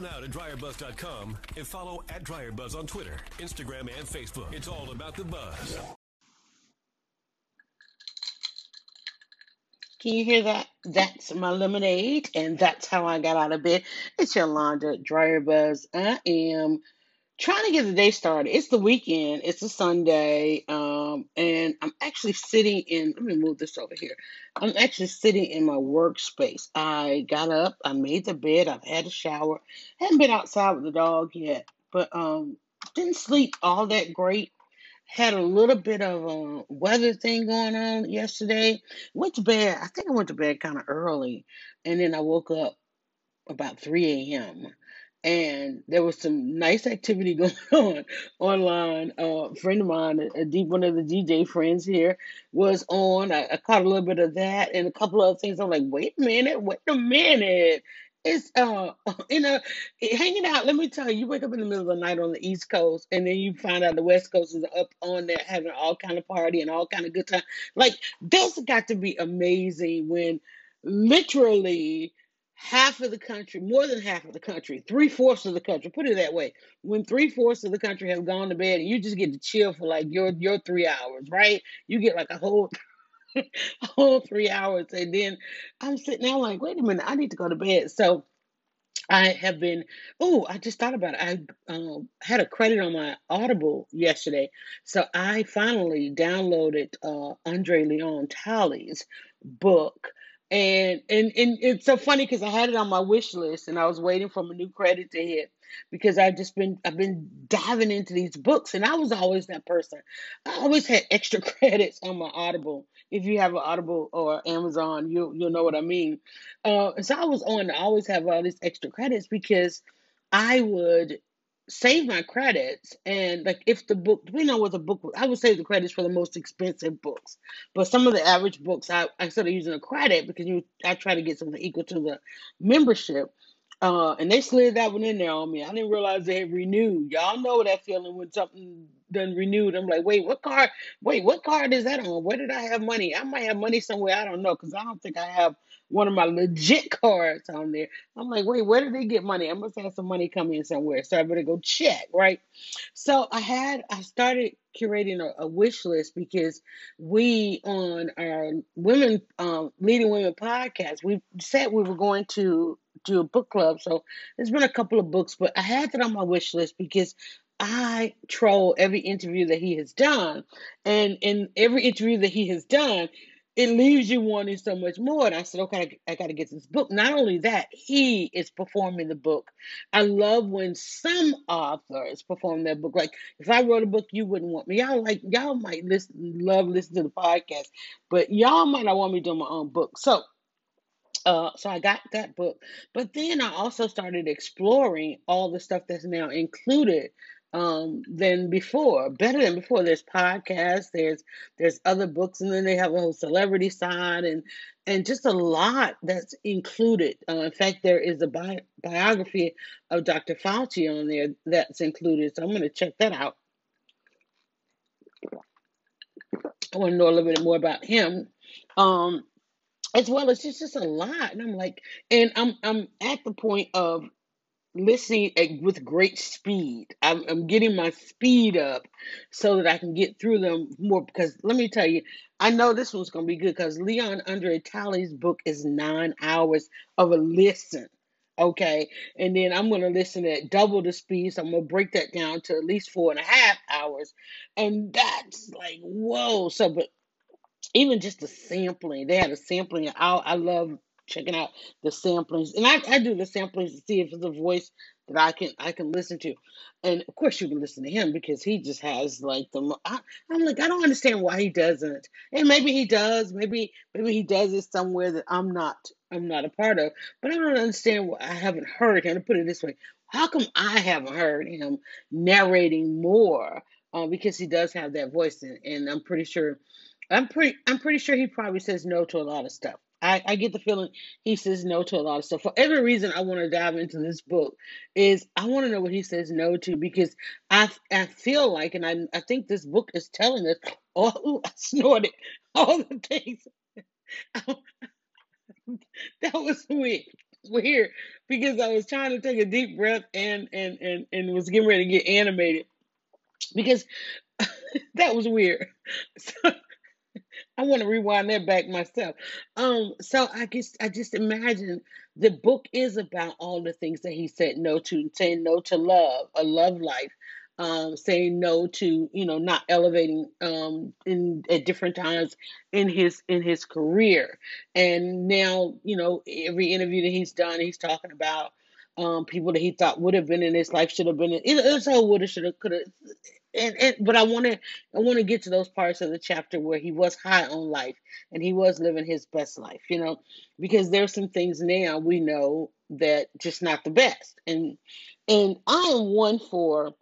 now to dryerbuzz.com and follow at dryerbuzz on Twitter, Instagram, and Facebook. It's all about the buzz. Can you hear that? That's my lemonade, and that's how I got out of bed. It's Yolanda Dryer Buzz. I am trying to get the day started. It's the weekend. It's a Sunday, um, and I'm actually sitting in. Let me move this over here. I'm actually sitting in my workspace. I got up. I made the bed. I've had a shower. Haven't been outside with the dog yet, but um, didn't sleep all that great had a little bit of a weather thing going on yesterday. Went to bed. I think I went to bed kind of early, and then I woke up about 3 a.m. And there was some nice activity going on online. A friend of mine, a, deep one of the DJ friends here, was on. I, I caught a little bit of that and a couple of things. I'm like, wait a minute, wait a minute. It's uh you know hanging out. Let me tell you, you wake up in the middle of the night on the East Coast, and then you find out the West Coast is up on there having all kind of party and all kind of good time. Like this got to be amazing when literally half of the country, more than half of the country, three fourths of the country, put it that way, when three fourths of the country have gone to bed and you just get to chill for like your your three hours, right? You get like a whole a whole three hours. And then I'm sitting there like, wait a minute, I need to go to bed. So I have been, oh, I just thought about it. I um, had a credit on my Audible yesterday. So I finally downloaded uh, Andre Leon Talley's book. And, and and it's so funny because I had it on my wish list and I was waiting for my new credit to hit because I've just been I've been diving into these books and I was always that person. I always had extra credits on my Audible if you have an Audible or Amazon, you you'll know what I mean. Uh, so I was on to always have all these extra credits because I would save my credits and like if the book depending know what the book I would save the credits for the most expensive books. But some of the average books I, I started using a credit because you I try to get something equal to the membership. Uh, and they slid that one in there on me. I didn't realize they had renewed. Y'all know that feeling when something done renewed. I'm like, wait, what card? Wait, what card is that on? Where did I have money? I might have money somewhere. I don't know because I don't think I have one of my legit cards on there. I'm like, wait, where did they get money? I must have some money coming in somewhere. So I better go check, right? So I had, I started curating a, a wish list because we on our women, um, leading women podcast, we said we were going to do a book club. So there's been a couple of books, but I had that on my wish list because I troll every interview that he has done. And in every interview that he has done, it leaves you wanting so much more. And I said, okay, I, got to get this book. Not only that, he is performing the book. I love when some authors perform their book. Like if I wrote a book, you wouldn't want me. Y'all like y'all might listen, love listen to the podcast, but y'all might not want me doing my own book. So uh, so I got that book, but then I also started exploring all the stuff that's now included um, than before, better than before. There's podcasts, there's there's other books, and then they have a whole celebrity side, and and just a lot that's included. Uh, in fact, there is a bi- biography of Dr. Fauci on there that's included. So I'm going to check that out. I want to know a little bit more about him. Um, as well as just just a lot and i'm like and i'm i'm at the point of listening at, with great speed I'm, I'm getting my speed up so that i can get through them more because let me tell you i know this one's going to be good because leon andre talley's book is nine hours of a listen okay and then i'm going to listen at double the speed so i'm going to break that down to at least four and a half hours and that's like whoa so but even just the sampling. They had a sampling. I I love checking out the samplings, and I, I do the samplings to see if it's a voice that I can I can listen to, and of course you can listen to him because he just has like the. I, I'm like I don't understand why he doesn't, and maybe he does. Maybe maybe he does it somewhere that I'm not I'm not a part of, but I don't understand why I haven't heard him. To put it this way, how come I haven't heard him narrating more? Uh, because he does have that voice, and, and I'm pretty sure I'm pretty I'm pretty sure he probably says no to a lot of stuff. I, I get the feeling he says no to a lot of stuff. For every reason I want to dive into this book is I want to know what he says no to because I I feel like and I I think this book is telling us oh I snorted all the things that was weird. weird because I was trying to take a deep breath and and and and was getting ready to get animated because that was weird. So I want to rewind that back myself. Um, so I guess I just imagine the book is about all the things that he said no to, saying no to love, a love life, um, saying no to you know not elevating um in at different times in his in his career, and now you know every interview that he's done, he's talking about um people that he thought would have been in his life should have been in. It, it's all would have, should have, could have and, and but I want to I want to get to those parts of the chapter where he was high on life and he was living his best life, you know, because there's some things now we know that just not the best. And and I am one for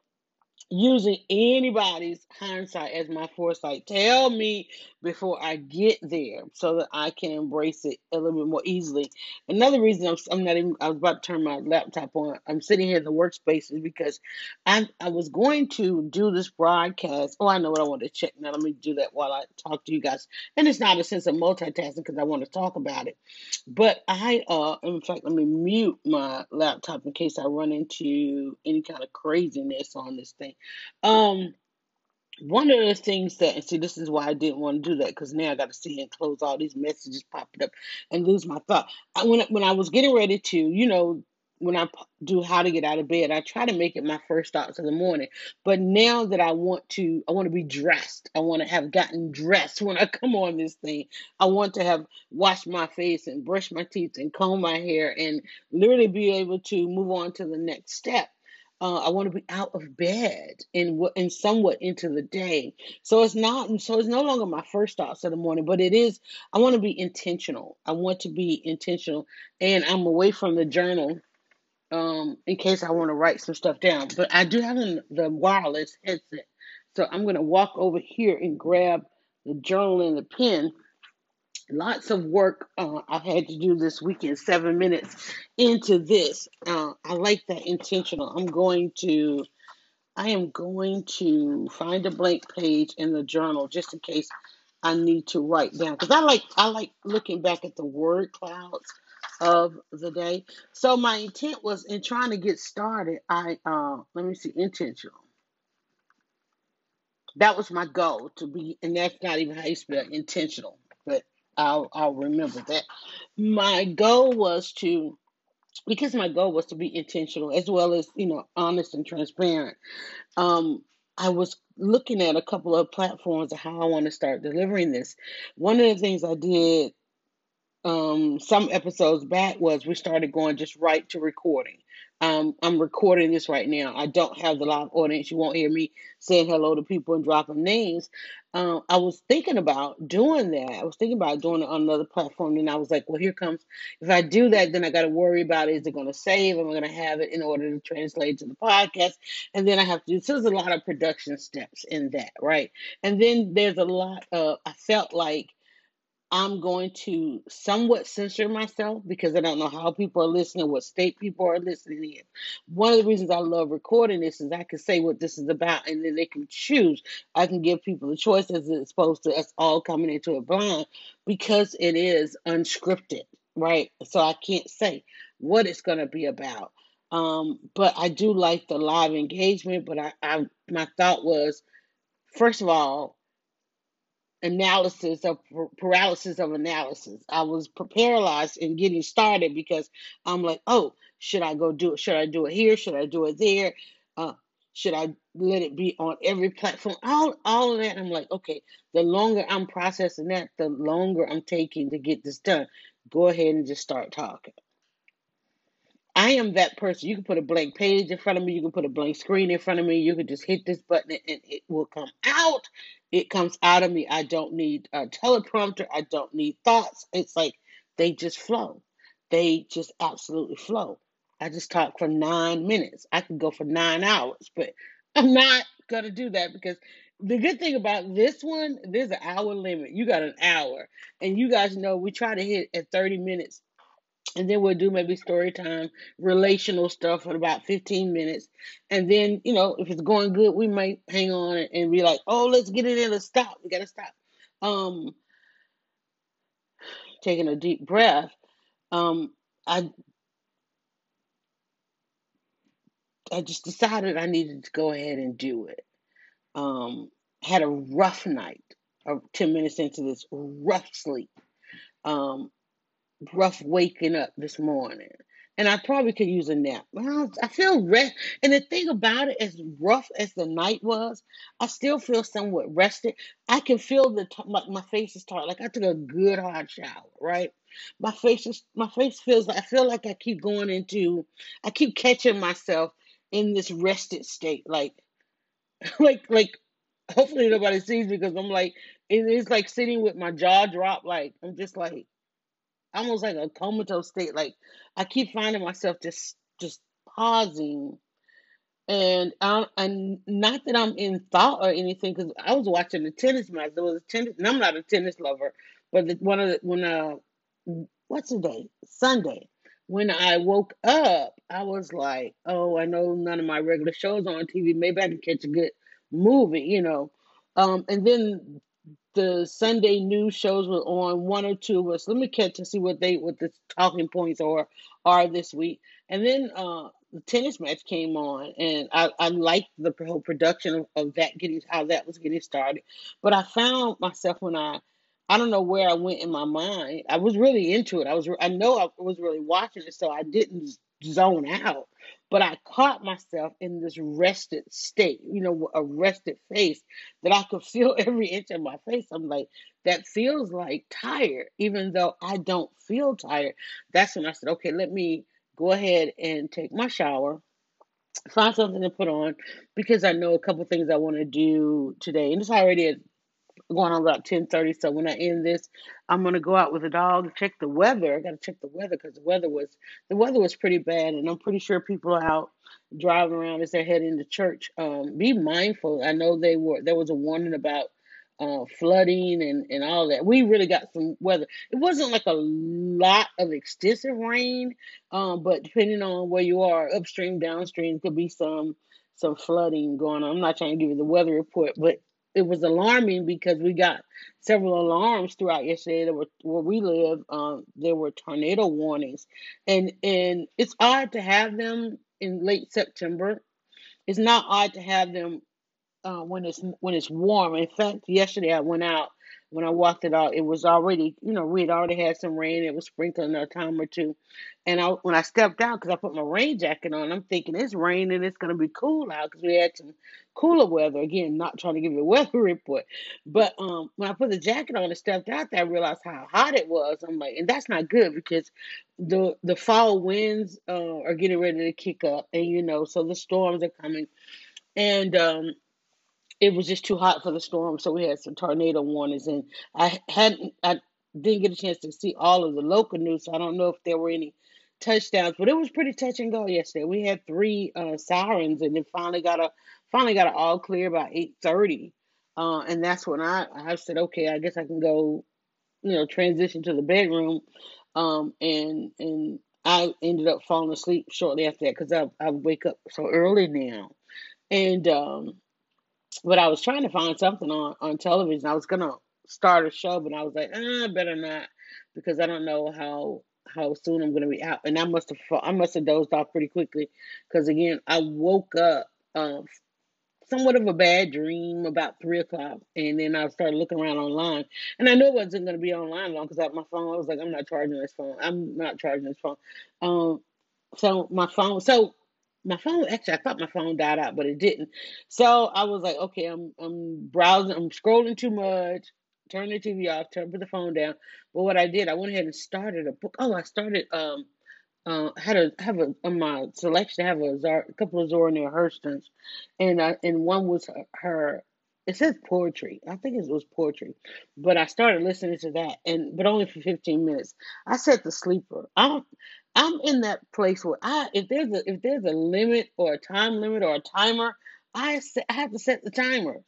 using anybody's hindsight as my foresight. Tell me before I get there so that I can embrace it a little bit more easily. Another reason I'm, I'm not even, I was about to turn my laptop on. I'm sitting here in the workspace is because I, I was going to do this broadcast. Oh, I know what I want to check now. Let me do that while I talk to you guys. And it's not a sense of multitasking because I want to talk about it. But I, uh, in fact, let me mute my laptop in case I run into any kind of craziness on this thing. Um, one of the things that, and see, this is why I didn't want to do that because now I got to see and close all these messages popping up and lose my thought. I, when when I was getting ready to, you know, when I do how to get out of bed, I try to make it my first thoughts in the morning. But now that I want to, I want to be dressed. I want to have gotten dressed when I come on this thing. I want to have washed my face and brushed my teeth and comb my hair and literally be able to move on to the next step. Uh, I want to be out of bed and and somewhat into the day. So it's not so it's no longer my first thoughts of the morning, but it is. I want to be intentional. I want to be intentional, and I'm away from the journal um, in case I want to write some stuff down. But I do have the wireless headset, so I'm to walk over here and grab the journal and the pen. Lots of work uh, I've had to do this weekend. Seven minutes into this, uh, I like that intentional. I'm going to. I am going to find a blank page in the journal just in case I need to write down because I like I like looking back at the word clouds of the day. So my intent was in trying to get started. I uh, let me see intentional. That was my goal to be, and that's not even how you spell intentional, I'll I'll remember that. My goal was to because my goal was to be intentional as well as you know honest and transparent. Um, I was looking at a couple of platforms of how I want to start delivering this. One of the things I did um, some episodes back was we started going just right to recording. Um, I'm recording this right now. I don't have the live audience. You won't hear me saying hello to people and dropping names. Um, I was thinking about doing that. I was thinking about doing it on another platform, and I was like, well, here comes. If I do that, then I got to worry about is it going to save? Am I going to have it in order to translate to the podcast? And then I have to do. So there's a lot of production steps in that, right? And then there's a lot of. I felt like I'm going to somewhat censor myself because I don't know how people are listening, what state people are listening in. One of the reasons I love recording this is I can say what this is about and then they can choose. I can give people a choice as opposed to us all coming into it blind because it is unscripted, right? So I can't say what it's going to be about. Um, but I do like the live engagement, but I, I my thought was, first of all, analysis of paralysis of analysis. I was paralyzed in getting started because I'm like, oh, should I go do it? Should I do it here? Should I do it there? Uh, should I let it be on every platform? All all of that. I'm like, okay, the longer I'm processing that, the longer I'm taking to get this done. Go ahead and just start talking. I am that person. You can put a blank page in front of me. You can put a blank screen in front of me. You can just hit this button and it will come out. It comes out of me. I don't need a teleprompter. I don't need thoughts. It's like they just flow. They just absolutely flow. I just talk for nine minutes. I could go for nine hours, but I'm not going to do that because the good thing about this one, there's an hour limit. You got an hour. And you guys know we try to hit at 30 minutes and then we'll do maybe story time, relational stuff for about 15 minutes. And then, you know, if it's going good, we might hang on and be like, oh, let's get it in a stop. We got to stop. Um, taking a deep breath. Um, I, I just decided I needed to go ahead and do it. Um, had a rough night, uh, 10 minutes into this rough sleep. Um, rough waking up this morning. And I probably could use a nap. I feel rest. And the thing about it, as rough as the night was, I still feel somewhat rested. I can feel the t- like my face is tired. Like I took a good hard shower, right? My face is my face feels like I feel like I keep going into, I keep catching myself in this rested state, like like like. Hopefully nobody sees me because I'm like it is like sitting with my jaw dropped. Like I'm just like almost like a comatose state. Like I keep finding myself just just pausing and and not that I'm in thought or anything, because I was watching the tennis match. There was a tennis, and I'm not a tennis lover, but the, one of the when uh, what's the day? Sunday. When I woke up, I was like, oh, I know none of my regular shows on TV. Maybe I can catch a good movie, you know. Um, and then the Sunday news shows were on one or two of us. Let me catch and see what they what the talking points are are this week. And then uh the tennis match came on and I, I liked the whole production of, of that getting how that was getting started. But I found myself when I I don't know where I went in my mind. I was really into it. I was I know I was really watching it, so I didn't zone out. But I caught myself in this rested state, you know, a rested face that I could feel every inch of my face. I'm like, that feels like tired, even though I don't feel tired. That's when I said, okay, let me go ahead and take my shower, find something to put on, because I know a couple things I want to do today. And it's already going on about 10:30. So when I end this, I'm gonna go out with the dog, check the weather. I gotta check the weather because the weather was the weather was pretty bad, and I'm pretty sure people are out driving around as they're heading to church. Um, be mindful. I know they were there was a warning about uh, flooding and, and all that. We really got some weather. It wasn't like a lot of extensive rain, um, but depending on where you are, upstream, downstream, could be some some flooding going on. I'm not trying to give you the weather report, but it was alarming because we got several alarms throughout yesterday. There were where we live. Um, there were tornado warnings, and and it's odd to have them in late September. It's not odd to have them uh, when it's when it's warm. In fact, yesterday I went out. When I walked it out, it was already, you know, we had already had some rain. It was sprinkling a time or two, and I when I stepped out because I put my rain jacket on, I'm thinking it's raining. It's going to be cool out because we had some cooler weather. Again, not trying to give you a weather report, but um, when I put the jacket on and stepped out there, I realized how hot it was. I'm like, and that's not good because the the fall winds uh, are getting ready to kick up, and you know, so the storms are coming, and um it was just too hot for the storm, so we had some tornado warnings. And I hadn't, I didn't get a chance to see all of the local news, so I don't know if there were any touchdowns. But it was pretty touch and go yesterday. We had three uh, sirens, and then finally got a finally got an all clear by eight thirty. Uh, and that's when I I said, okay, I guess I can go, you know, transition to the bedroom. Um, and and I ended up falling asleep shortly after that because I I wake up so early now. And um, but I was trying to find something on on television. I was gonna start a show, but I was like, ah, I better not because I don't know how how soon I'm gonna be out. And I must have I must have dozed off pretty quickly because again I woke up um somewhat of a bad dream about three o'clock, and then I started looking around online, and I knew it wasn't gonna be online long because I my phone. I was like, I'm not charging this phone. I'm not charging this phone. Um, so my phone. So my phone actually I thought my phone died out, but it didn't. So I was like, okay, I'm I'm browsing, I'm scrolling too much. Turn the TV off, turn put the phone down. But what I did, I went ahead and started a book. Oh, I started um uh had a have a on my selection I have a, Zar, a couple of Zora Neale Hurstons, and I and one was her, her it says poetry. I think it was poetry, but I started listening to that, and but only for fifteen minutes. I set the sleeper. I'm I'm in that place where I if there's a if there's a limit or a time limit or a timer, I set, I have to set the timers.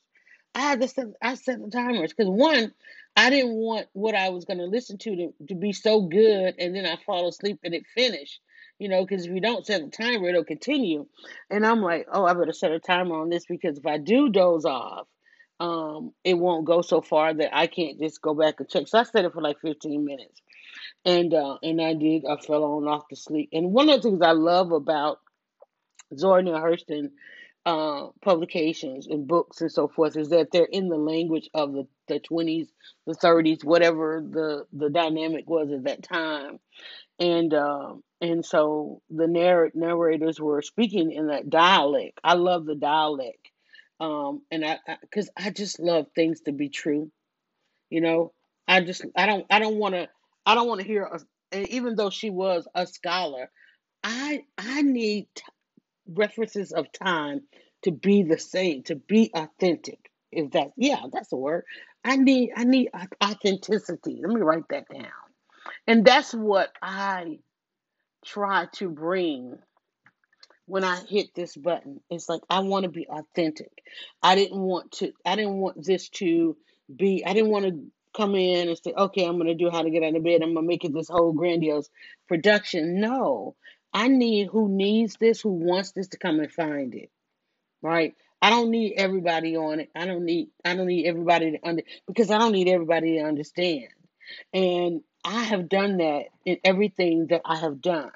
I had to set I set the timers because one, I didn't want what I was going to listen to to to be so good and then I fall asleep and it finished. You know, because if you don't set the timer, it'll continue. And I'm like, oh, I better set a timer on this because if I do doze off, um, it won't go so far that I can't just go back and check. So I set it for like 15 minutes, and uh, and I did. I fell on off to sleep. And one of the things I love about Zora Neale Hurston uh, publications and books and so forth is that they're in the language of the, the 20s, the 30s, whatever the, the dynamic was at that time. And um, and so the narr- narrators were speaking in that dialect. I love the dialect. Um, and I, because I, I just love things to be true, you know. I just I don't I don't want to I don't want to hear a, even though she was a scholar, I I need references of time to be the same, to be authentic. If that, yeah, that's a word. I need, I need authenticity. Let me write that down. And that's what I try to bring when I hit this button. It's like I want to be authentic. I didn't want to. I didn't want this to be. I didn't want to come in and say, okay, I'm to do how to get out of bed. I'm to make it this whole grandiose production. No, I need who needs this, who wants this to come and find it right? I don't need everybody on it. I don't need I don't need everybody to under because I don't need everybody to understand. And I have done that in everything that I have done.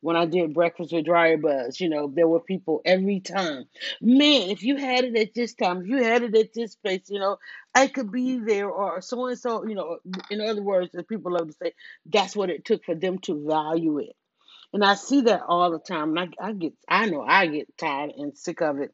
When I did breakfast with Dryer Buzz, you know, there were people every time. Man, if you had it at this time, if you had it at this place, you know, I could be there or so and so, you know, in other words, as people love to say, that's what it took for them to value it. And I see that all the time. And I, I get I know I get tired and sick of it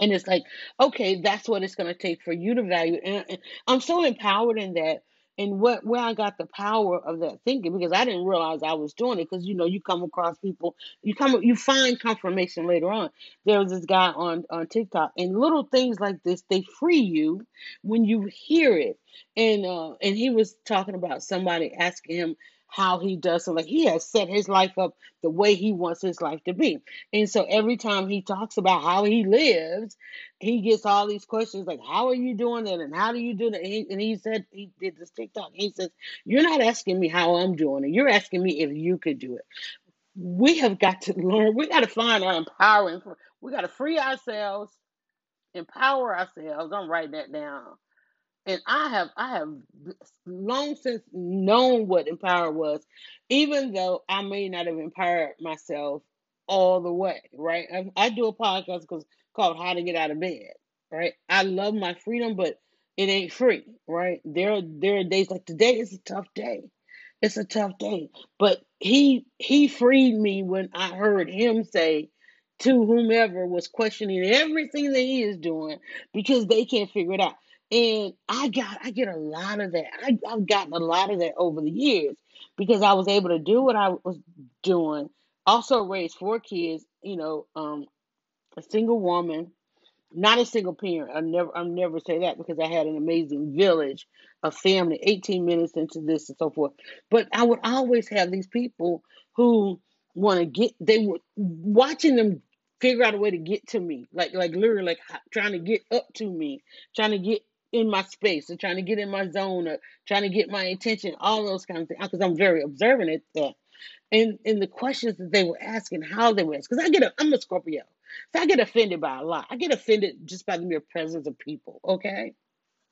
and it's like okay that's what it's going to take for you to value and, and i'm so empowered in that and what where i got the power of that thinking because i didn't realize i was doing it because you know you come across people you come you find confirmation later on. There was this guy on on tiktok and little things like this they free you when you hear it. And uh and he was talking about somebody asking him how he does something like he has set his life up the way he wants his life to be and so every time he talks about how he lives, he gets all these questions like, How are you doing it? And how do you do that? And he, and he said, He did this TikTok. He says, You're not asking me how I'm doing it. You're asking me if you could do it. We have got to learn, we got to find our empowering. We got to free ourselves, empower ourselves. I'm writing that down and I have I have long since known what empower was, even though I may not have empowered myself all the way. Right? I, I do a podcast because called "How to Get Out of Bed." Right? I love my freedom, but it ain't free. Right? There are there are days like today is a tough day. It's a tough day, but he he freed me when I heard him say to whomever was questioning everything that he is doing because they can't figure it out. And I got I get a lot of that. I, I've gotten a lot of that over the years because I was able to do what I was doing. Also raised four kids, you know, um, a single woman, not a single parent. I never I'm never say that because I had an amazing village, a family, 18 minutes into this and so forth. But I would always have these people who want to get they were watching them figure out a way to get to me like like literally like trying to get up to me trying to get in my space or trying to get in my zone or trying to get my attention all those kinds of things because i'm very observant at that. And and the questions that they were asking how they were because i get a i'm a scorpio so i get offended by a lot. I get offended just by the mere presence of people okay?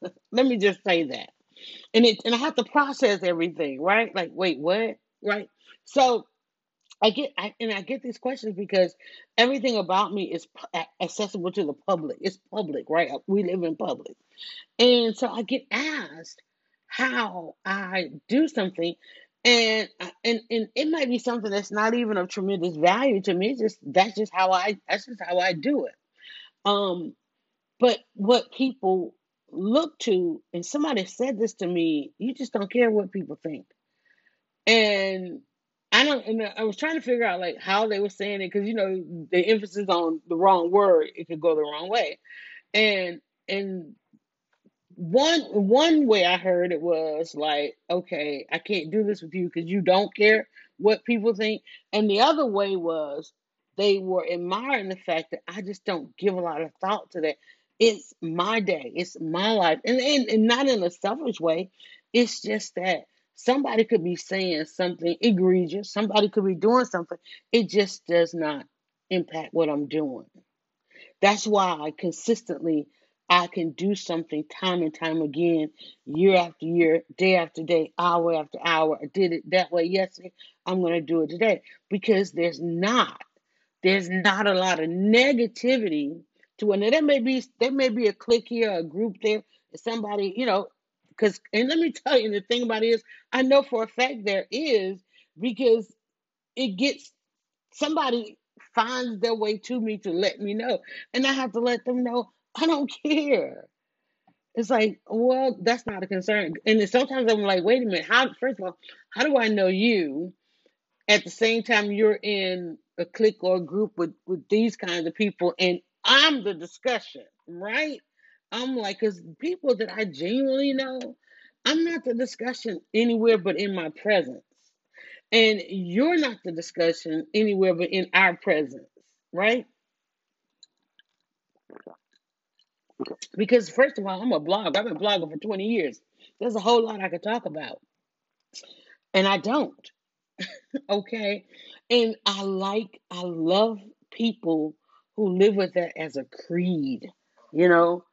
Let me just say that. And it and i have to process everything right? Like wait what? Right? So I get I, and I get these questions because everything about me is accessible to the public. It's public, right? We live in public, and so I get asked how I do something, and and and it might be something that's not even of tremendous value to me. It's just that's just how I that's just how I do it. Um, but what people look to, and somebody said this to me, you just don't care what people think. And I don't, and I was trying to figure out like how they were saying it because you know the emphasis on the wrong word, it could go the wrong way. And and one one way I heard it was like, okay, I can't do this with you because you don't care what people think. And the other way was they were admiring the fact that I just don't give a lot of thought to that. It's my day, it's my life, and and, and not in a selfish way. It's just that somebody could be saying something egregious, somebody could be doing something. It just does not impact what I'm doing. That's why I consistently I can do something time and time again, year after year, day after day, hour after hour. I did it that way yesterday. I'm going to do it today because there's not there's not a lot of negativity to it. Now there may be there may be a clique here, a group there, somebody, you know, because and let me tell you, the thing about it is I know for a fact there is because it gets somebody finds their way to me to let me know. And I have to let them know I don't care. It's like, well, that's not a concern. And sometimes I'm like, wait a minute, how first of all, how do I know you? At the same time you're in a clique or a group with, with these kinds of people and I'm the discussion, right? I'm like, because people that I genuinely know, I'm not the discussion anywhere but in my presence. And you're not the discussion anywhere but in our presence, right? Because first of all, I'm a blogger. I've been blogging for 20 years. There's a whole lot I could talk about. And I don't. Okay. And I like, I love people who live with that as a creed. You know,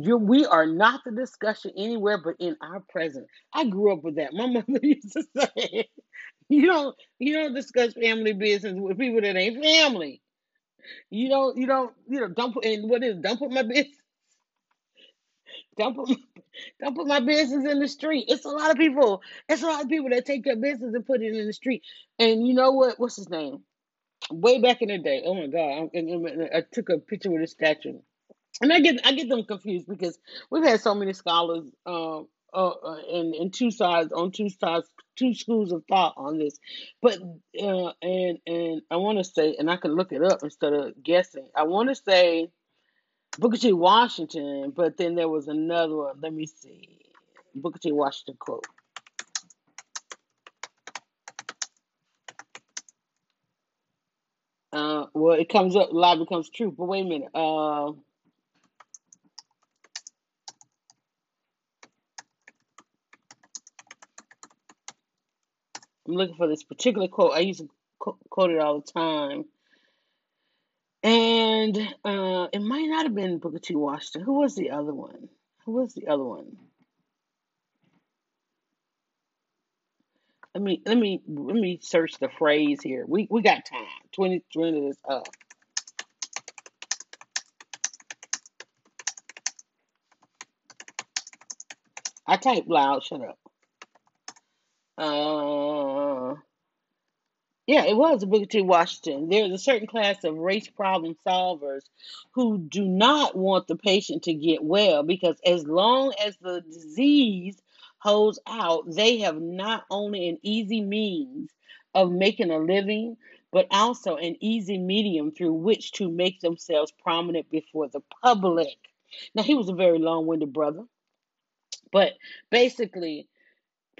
you, we are not the discussion anywhere but in our presence. I grew up with that. My mother used to say, you don't, you don't discuss family business with people that ain't family. You don't, you don't, you know, don't put, and what is, don't put my business, don't put, don't put my business in the street. It's a lot of people, it's a lot of people that take their business and put it in the street. And you know what, what's his name? way back in the day. Oh my God! I, I took a picture with a statue, and I get I get them confused because we've had so many scholars um, uh, uh, and and two sides on two sides, two schools of thought on this. But uh, and and I want to say, and I can look it up instead of guessing. I want to say Booker T. Washington, but then there was another one. Let me see. Booker T. Washington quote. Uh, well, it comes up, lie becomes true. But wait a minute. Uh, I'm looking for this particular quote. I used to quote it all the time. And uh, it might not have been Booker T. Washington. Who was the other one? Who was the other one? Let me let me let me search the phrase here. We we got time. Twenty twenty is up. I type loud. Shut up. Uh, Yeah, it was Booker T. Washington. There's a certain class of race problem solvers who do not want the patient to get well because as long as the disease holds out, they have not only an easy means of making a living, but also an easy medium through which to make themselves prominent before the public. Now, he was a very long winded brother, but basically,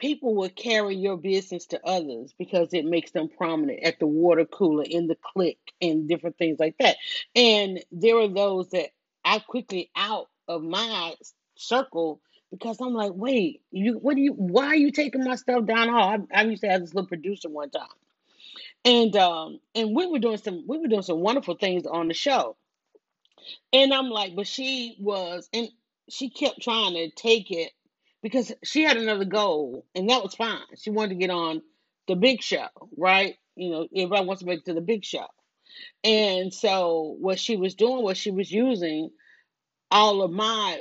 people will carry your business to others because it makes them prominent at the water cooler, in the clique, and different things like that. And there are those that I quickly out of my circle because I'm like, wait, you what do you why are you taking my stuff down hall? I, I used to have this little producer one time. And um and we were doing some we were doing some wonderful things on the show. And I'm like, but she was, and she kept trying to take it because she had another goal, and that was fine. She wanted to get on the big show, right? You know, everybody wants to make it to the big show. And so what she was doing was she was using all of my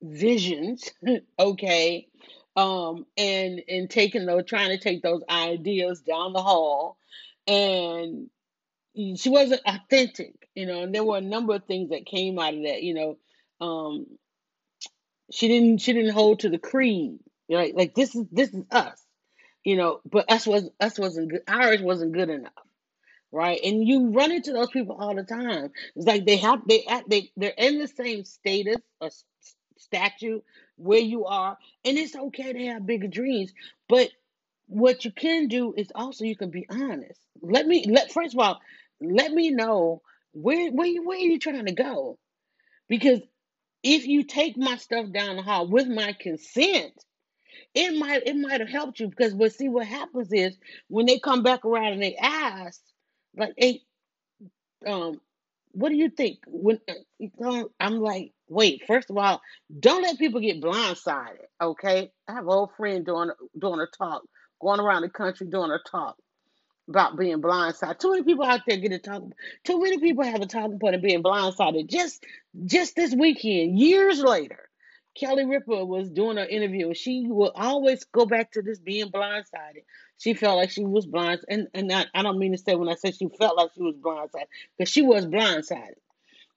visions, okay, um, and and taking those, trying to take those ideas down the hall, and she wasn't authentic, you know, and there were a number of things that came out of that, you know. Um, she didn't she didn't hold to the creed, right? Like this is this is us, you know, but us was us wasn't good ours wasn't good enough, right? And you run into those people all the time. It's like they have they act they they're in the same status or statue where you are, and it's okay to have bigger dreams, but what you can do is also you can be honest. Let me let first of all, let me know where where where are you trying to go? Because if you take my stuff down the hall with my consent, it might it might have helped you because but see what happens is when they come back around and they ask, like, hey, um, what do you think? When uh, I'm like, wait, first of all, don't let people get blindsided, okay? I have an old friend doing doing a talk, going around the country doing a talk. About being blindsided. Too many people out there get to talk. Too many people have a talking point of being blindsided. Just just this weekend, years later, Kelly Ripa was doing an interview, and she will always go back to this being blindsided. She felt like she was blind, and and I, I don't mean to say when I said she felt like she was blindsided, because she was blindsided.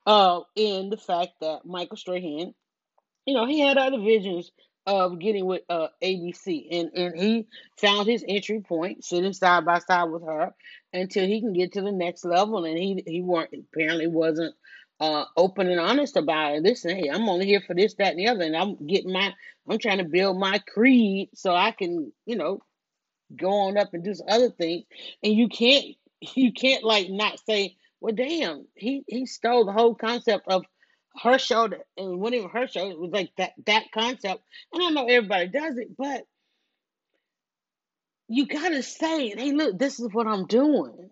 Uh, in the fact that Michael Strahan you know, he had other visions of getting with uh, ABC, and and he found his entry point sitting side by side with her until he can get to the next level. And he he weren't apparently wasn't uh, open and honest about it. Listen, hey, I'm only here for this, that, and the other, and I'm getting my I'm trying to build my creed so I can you know go on up and do some other things. And you can't you can't like not say, well, damn, he he stole the whole concept of her that- and one of her shows was like that that concept. And I know everybody does it, but you gotta say, hey, look, this is what I'm doing.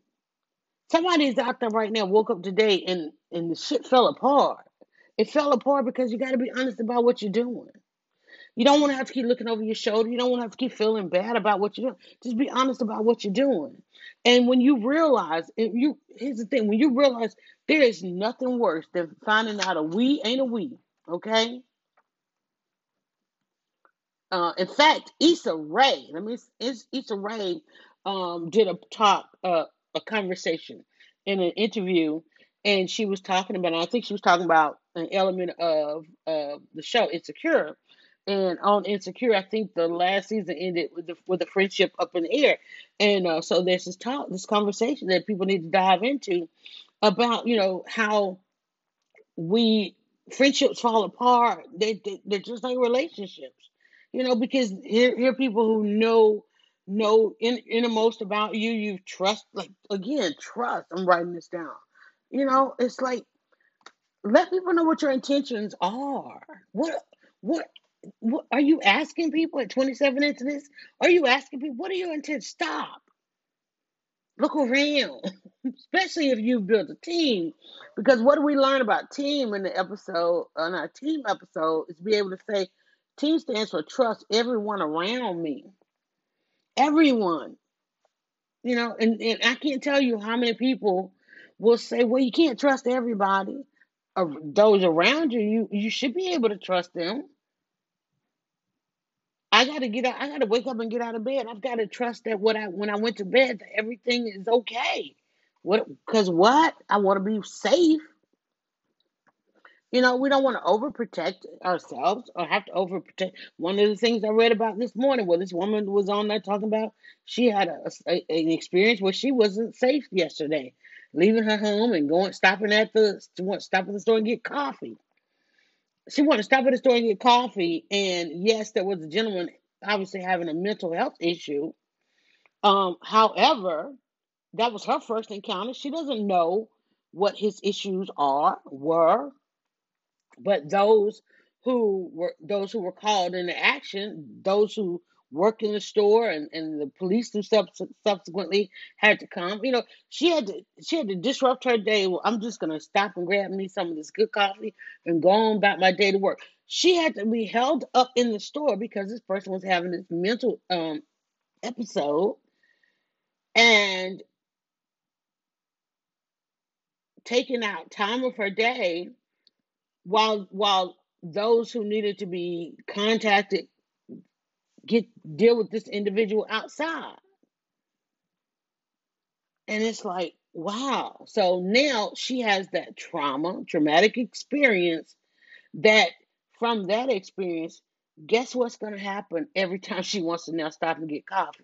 Somebody's out there right now, woke up today and and the shit fell apart. It fell apart because you gotta be honest about what you're doing. You don't want to have to keep looking over your shoulder. You don't want to have to keep feeling bad about what you're doing. Just be honest about what you're doing. And when you realize, and you here's the thing, when you realize there is nothing worse than finding out a we ain't a we, okay? Uh, in fact, Issa Rae, let me Is- Issa Rae um, did a talk, uh, a conversation in an interview, and she was talking about. I think she was talking about an element of uh, the show Insecure, and on Insecure, I think the last season ended with the with the friendship up in the air, and uh, so there's this talk, this conversation that people need to dive into about you know how we friendships fall apart. They, they they're just like relationships, you know, because here here are people who know know in innermost about you. You trust, like again, trust. I'm writing this down. You know, it's like let people know what your intentions are. What what are you asking people at 27 into this? Are you asking people what are your intentions? Stop. Look around, especially if you've built a team. Because what do we learn about team in the episode, on our team episode, is be able to say, team stands for trust everyone around me. Everyone. You know, and, and I can't tell you how many people will say, well, you can't trust everybody. Or those around you, you, you should be able to trust them. I gotta get out. I gotta wake up and get out of bed. I've got to trust that what I when I went to bed, that everything is okay. What? Because what? I want to be safe. You know, we don't want to overprotect ourselves or have to overprotect. One of the things I read about this morning, where this woman was on there talking about, she had a, a- an experience where she wasn't safe yesterday, leaving her home and going stopping at the stopping at the store and get coffee. She wanted to stop at the store and get coffee, and yes, there was a gentleman obviously having a mental health issue. Um, however, that was her first encounter. She doesn't know what his issues are, were, but those who were those who were called into action, those who worked in the store and, and the police who subs- subsequently had to come. You know, she had to she had to disrupt her day. Well, I'm just gonna stop and grab me some of this good coffee and go on about my day to work. She had to be held up in the store because this person was having this mental um episode and taking out time of her day while while those who needed to be contacted get deal with this individual outside. And it's like wow. So now she has that trauma traumatic experience that from that experience guess what's going to happen every time she wants to now stop and get coffee?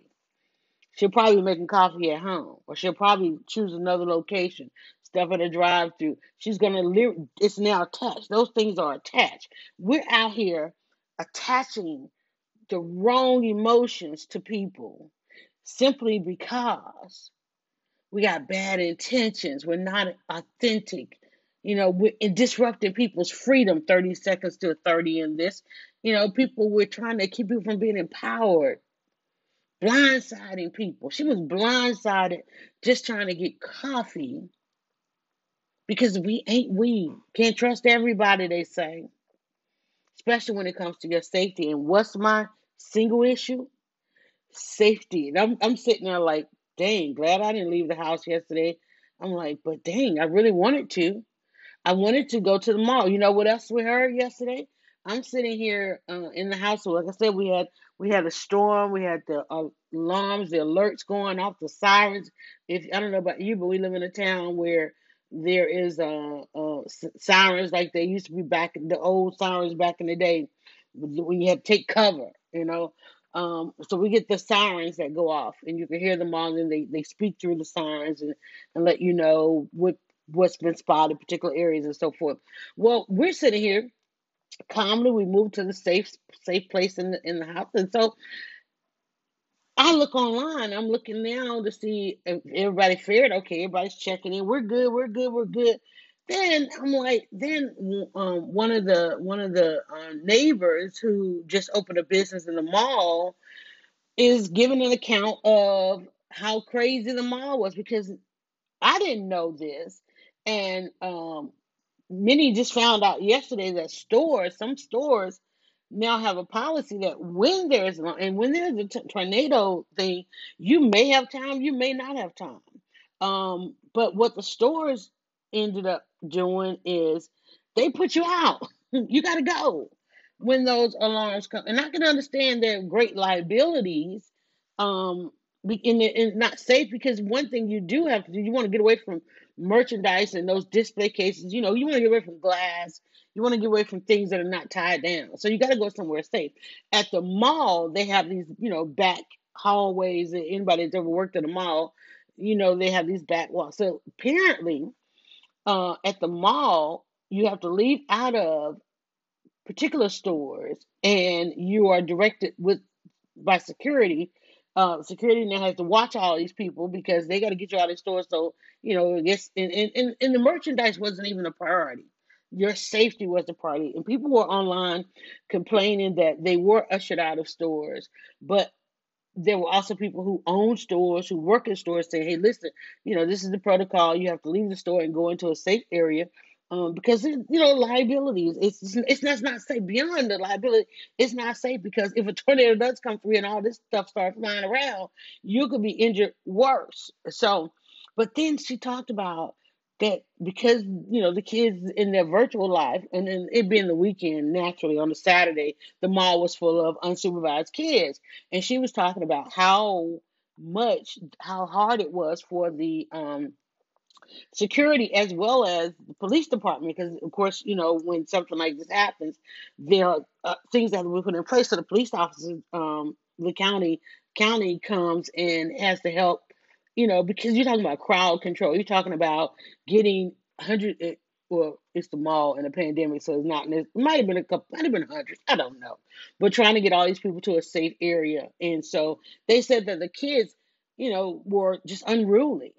She'll probably be making coffee at home or she'll probably choose another location stuff at a drive through she's going to it's now attached. Those things are attached. We're out here attaching the wrong emotions to people simply because we got bad intentions. We're not authentic. You know, we're disrupting people's freedom 30 seconds to 30 in this. You know, people, we're trying to keep people from being empowered, blindsiding people. She was blindsided just trying to get coffee because we ain't we. Can't trust everybody, they say, especially when it comes to your safety. And what's my single issue? safety. And I'm I'm sitting there like dang, glad I didn't leave the house yesterday. I'm like, but dang, I really wanted to. I wanted to go to the mall. You know what else we heard yesterday? I'm sitting here uh, in the house. Like I said, we had we had a storm. We had the alarms, the alerts going off, the sirens. If I don't know about you, but we live in a town where there is uh, uh sirens like they used to be back the old sirens back in the day when you had to take cover. You know, um, so we get the sirens that go off, and you can hear them all, and they, they speak through the sirens and, and let you know what what's been spotted, particular areas, and so forth. Well, we're sitting here calmly. We moved to the safe safe place in the in the house, and so I look online. I'm looking now to see if everybody fared okay. Everybody's checking in. We're good. We're good. We're good. Then I'm like, then um, one of the one of the uh, neighbors who just opened a business in the mall is giving an account of how crazy the mall was because I didn't know this, and um, many just found out yesterday that stores, some stores, now have a policy that when there's and when there's a t- tornado thing, you may have time, you may not have time. Um, but what the stores ended up doing is they put you out. you got to go when those alarms come, and I can understand their great liabilities. Um, and, not safe because one thing you do have to do, you want to get away from merchandise and those display cases. You know, you want to get away from glass. You want to get away from things that are not tied down. So you got to go somewhere safe. At the mall, they have these, you know, back hallways. Anybody that's ever worked at a mall, you know, they have these back walls. So apparently, uh, at the mall, you have to leave out of particular stores and you are directed with by security. Uh, security now has to watch all these people because they got to get you out of the store. So you know, I guess and, and, and and the merchandise wasn't even a priority. Your safety was the priority, and people were online complaining that they were ushered out of stores, but there were also people who own stores, who work in stores, saying, "Hey, listen, you know, this is the protocol. You have to leave the store and go into a safe area." Um, because you know liabilities, it's it's it's not, it's not safe beyond the liability. It's not safe because if a tornado does come through and all this stuff starts flying around, you could be injured worse. So, but then she talked about that because you know the kids in their virtual life, and then it being the weekend, naturally on the Saturday, the mall was full of unsupervised kids. And she was talking about how much how hard it was for the um security as well as the police department. Because of course you know when something like this happens there are uh, things that been put in place so the police officers um the county county comes and has to help you know because you're talking about crowd control you're talking about getting 100 eh, well it's the mall in a pandemic so it's not it might have been a couple might have been hundreds i don't know but trying to get all these people to a safe area and so they said that the kids you know were just unruly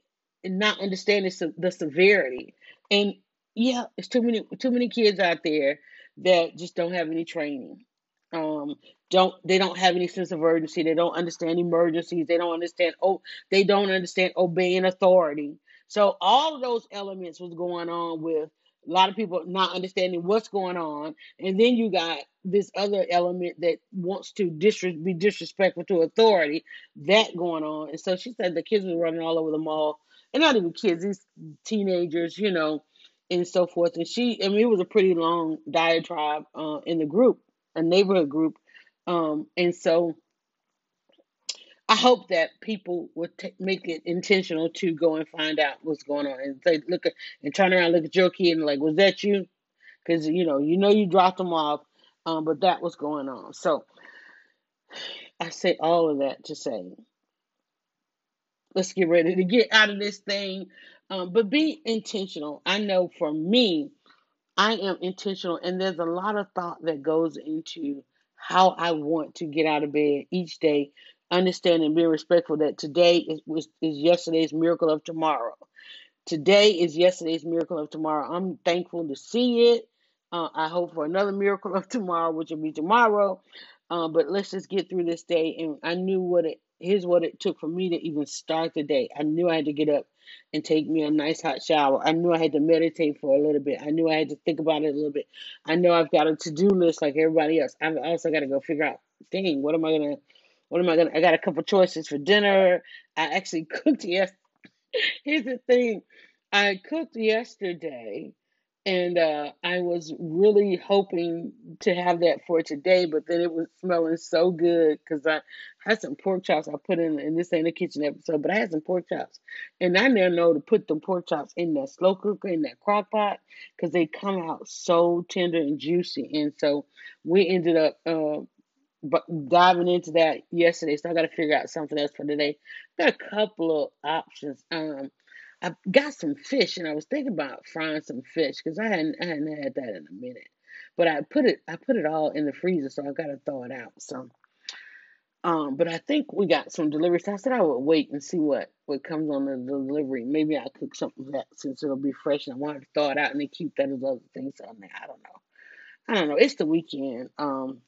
and not understanding the severity. And yeah, it's too many too many kids out there that just don't have any training. Um, don't they don't have any sense of urgency. They don't understand emergencies. They don't understand oh they don't understand obeying authority. So all of those elements was going on with a lot of people not understanding what's going on, and then you got this other element that wants to disres- be disrespectful to authority, that going on. And so she said the kids were running all over the mall and not even kids, these teenagers, you know, and so forth. And she, I mean, it was a pretty long diatribe uh, in the group, a neighborhood group. Um, and so I hope that people would t- make it intentional to go and find out what's going on and say, look at, and turn around, look at your kid and like, was that you? Because, you know, you know, you dropped them off, um, but that was going on. So I say all of that to say let's get ready to get out of this thing. Um, but be intentional. I know for me, I am intentional, and there's a lot of thought that goes into how I want to get out of bed each day, understanding, being respectful that today is, is yesterday's miracle of tomorrow. Today is yesterday's miracle of tomorrow. I'm thankful to see it. Uh, I hope for another miracle of tomorrow, which will be tomorrow. Uh, but let's just get through this day. And I knew what it here's what it took for me to even start the day. I knew I had to get up and take me a nice hot shower. I knew I had to meditate for a little bit. I knew I had to think about it a little bit. I know I've got a to do list like everybody else. I've also got to go figure out, dang, what am I gonna What am I gonna? I got a couple choices for dinner. I actually cooked yes. Here's the thing, I cooked yesterday, and uh, I was really hoping to have that for today, but then it was smelling so good because I had some pork chops I put in, and this ain't a kitchen episode, but I had some pork chops, and I now know to put the pork chops in that slow cooker in that crock pot because they come out so tender and juicy, and so we ended up. Uh, but diving into that yesterday, so I got to figure out something else for today. Got a couple of options. Um, I got some fish, and I was thinking about frying some fish because I hadn't I hadn't had that in a minute. But I put it I put it all in the freezer, so I got to throw it out. So, um, but I think we got some delivery. So I said I would wait and see what what comes on the delivery. Maybe I cook something that since it'll be fresh, and I wanted to throw it out and then keep that as other things on there. I don't know. I don't know. It's the weekend. Um,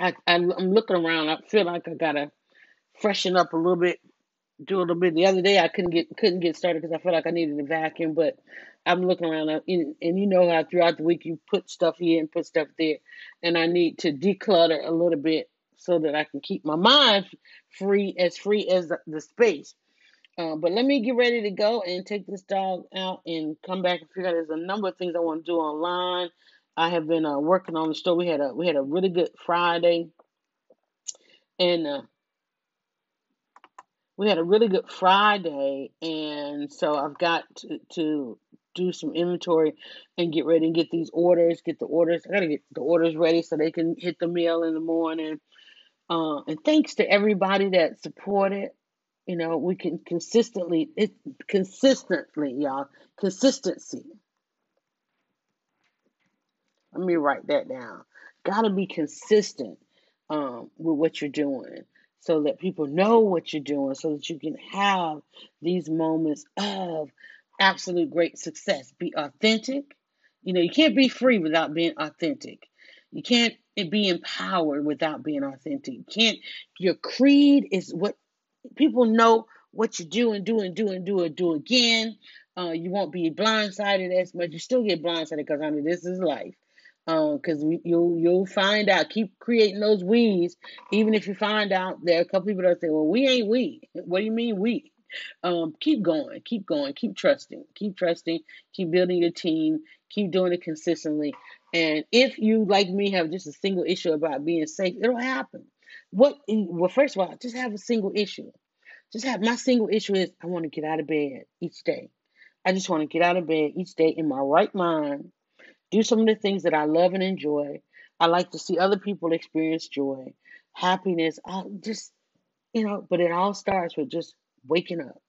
I, I I'm looking around. I feel like I gotta freshen up a little bit, do a little bit. The other day I couldn't get couldn't get started because I felt like I needed a vacuum. But I'm looking around, and, and you know how throughout the week you put stuff here and put stuff there, and I need to declutter a little bit so that I can keep my mind free as free as the, the space. Uh, but let me get ready to go and take this dog out and come back and figure out. There's a number of things I want to do online. I have been uh, working on the store. We had a we had a really good Friday, and uh, we had a really good Friday, and so I've got to, to do some inventory and get ready and get these orders. Get the orders. I gotta get the orders ready so they can hit the mail in the morning. Uh, and thanks to everybody that supported. You know, we can consistently it consistently, y'all. Consistency let me write that down. Got to be consistent um, with what you're doing so that people know what you're doing so that you can have these moments of absolute great success. Be authentic. You know, you can't be free without being authentic. You can't be empowered without being authentic. You can't, your creed is what people know what you do and do and do and do do again. Uh, you won't be blindsided as much. You still get blindsided because I mean this is life because um, you'll you'll find out. Keep creating those we's, even if you find out there are a couple people that say, "Well, we ain't we." What do you mean we? Um, keep going, keep going, keep trusting, keep trusting, keep building your team, keep doing it consistently. And if you, like me, have just a single issue about being safe, it'll happen. What? Well, first of all, just have a single issue. Just have my single issue is I want to get out of bed each day. I just want to get out of bed each day in my right mind do some of the things that I love and enjoy. I like to see other people experience joy, happiness. I just, you know, but it all starts with just waking up.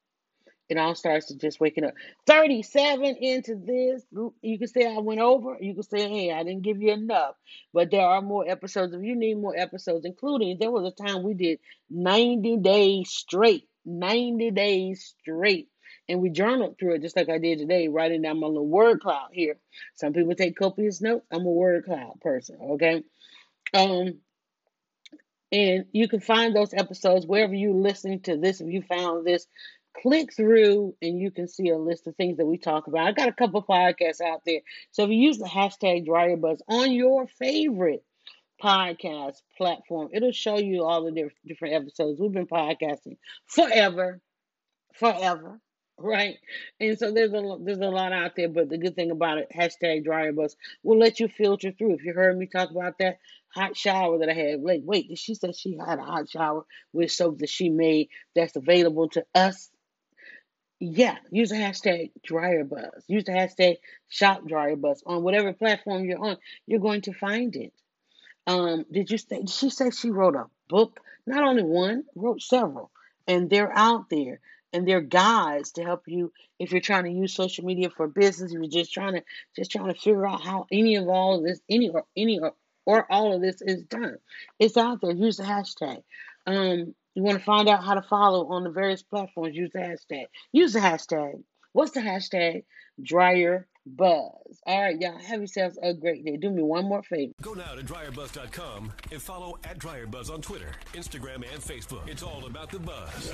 It all starts with just waking up. 37 into this. You can say I went over. You can say, hey, I didn't give you enough. But there are more episodes. If you need more episodes, including there was a time we did 90 days straight. 90 days straight and we journaled through it just like I did today, writing down my little word cloud here. Some people take copious notes. I'm a word cloud person, okay? Um, and you can find those episodes wherever you're listening to this. If you found this, click through and you can see a list of things that we talk about. I got a couple podcasts out there. So if you use the hashtag DryerBuzz on your favorite podcast platform, it'll show you all the different episodes. We've been podcasting forever, forever right? And so there's a there's a lot out there, but the good thing about it, hashtag DryerBuzz, will let you filter through. If you heard me talk about that hot shower that I had, like, wait, did she said she had a hot shower with soap that she made that's available to us. Yeah, use the hashtag DryerBuzz. Use the hashtag Shop DryerBuzz on whatever platform you're on. You're going to find it. Um, did you say? Did she say she wrote a book? Not only one, wrote several, and they're out there and they're guides to help you if you're trying to use social media for business you're just trying to just trying to figure out how any of all of this any or any or, or all of this is done it's out there use the hashtag um you want to find out how to follow on the various platforms use the hashtag use the hashtag what's the hashtag dryer buzz. All right, y'all. Have yourselves a great day. Do me one more favor. Go now to dryerbuzz.com and follow at dryerbuzz on Twitter, Instagram, and Facebook. It's all about the buzz.